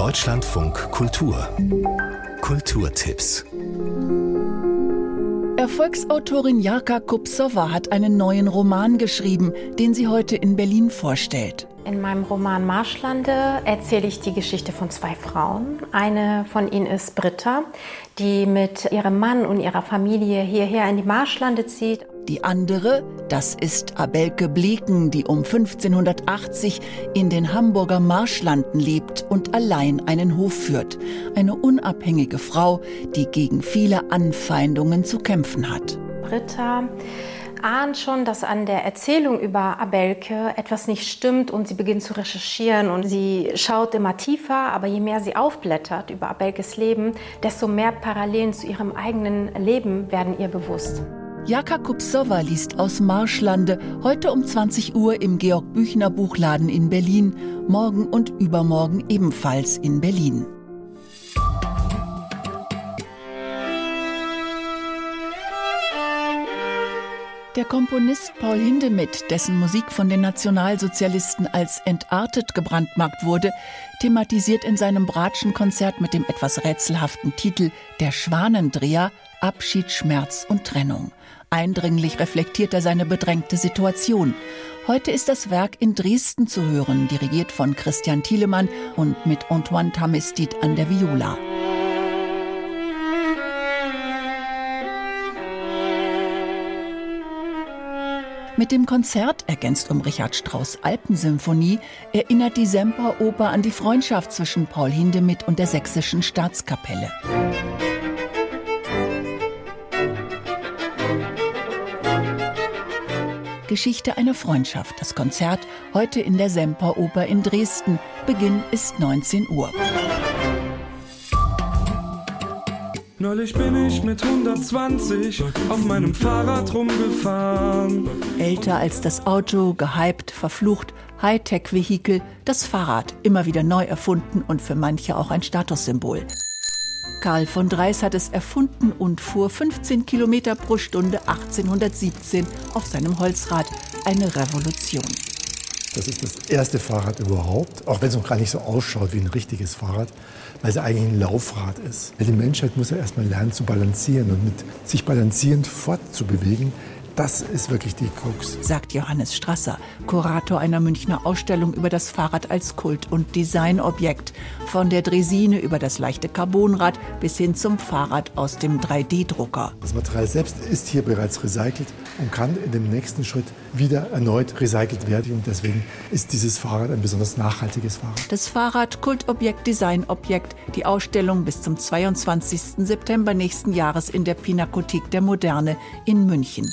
Deutschlandfunk Kultur Kulturtipps Erfolgsautorin Jarka Kupsova hat einen neuen Roman geschrieben, den sie heute in Berlin vorstellt. In meinem Roman Marschlande erzähle ich die Geschichte von zwei Frauen. Eine von ihnen ist Britta, die mit ihrem Mann und ihrer Familie hierher in die Marschlande zieht. Die andere, das ist Abelke Bleken, die um 1580 in den Hamburger Marschlanden lebt und allein einen Hof führt. Eine unabhängige Frau, die gegen viele Anfeindungen zu kämpfen hat. Britta ahnt schon, dass an der Erzählung über Abelke etwas nicht stimmt und sie beginnt zu recherchieren und sie schaut immer tiefer, aber je mehr sie aufblättert über Abelkes Leben, desto mehr Parallelen zu ihrem eigenen Leben werden ihr bewusst. Jaka Kupsova liest aus Marschlande heute um 20 Uhr im Georg Büchner Buchladen in Berlin, morgen und übermorgen ebenfalls in Berlin. Der Komponist Paul Hindemith, dessen Musik von den Nationalsozialisten als entartet gebrandmarkt wurde, thematisiert in seinem Bratschen-Konzert mit dem etwas rätselhaften Titel Der Schwanendreher Abschied, Schmerz und Trennung. Eindringlich reflektiert er seine bedrängte Situation. Heute ist das Werk in Dresden zu hören, dirigiert von Christian Thielemann und mit Antoine Tamestit an der Viola. Mit dem Konzert, ergänzt um Richard Strauss Alpensymphonie, erinnert die Semperoper an die Freundschaft zwischen Paul Hindemith und der Sächsischen Staatskapelle. Geschichte einer Freundschaft. Das Konzert heute in der Semperoper in Dresden. Beginn ist 19 Uhr. Neulich bin ich mit 120 auf meinem Fahrrad rumgefahren. Älter als das Auto, gehypt, verflucht, Hightech-Vehikel, das Fahrrad, immer wieder neu erfunden und für manche auch ein Statussymbol. Karl von Dreis hat es erfunden und fuhr 15 Kilometer pro Stunde 1817 auf seinem Holzrad. Eine Revolution. Das ist das erste Fahrrad überhaupt, auch wenn es noch gar nicht so ausschaut wie ein richtiges Fahrrad, weil es eigentlich ein Laufrad ist. Die Menschheit muss ja erstmal lernen zu balancieren und mit sich balancierend fortzubewegen, das ist wirklich die Krux. Sagt Johannes Strasser, Kurator einer Münchner Ausstellung über das Fahrrad als Kult- und Designobjekt. Von der Dresine über das leichte Carbonrad bis hin zum Fahrrad aus dem 3D-Drucker. Das Material selbst ist hier bereits recycelt und kann in dem nächsten Schritt wieder erneut recycelt werden. Und deswegen ist dieses Fahrrad ein besonders nachhaltiges Fahrrad. Das Fahrrad Kultobjekt, Designobjekt. Die Ausstellung bis zum 22. September nächsten Jahres in der Pinakothek der Moderne in München.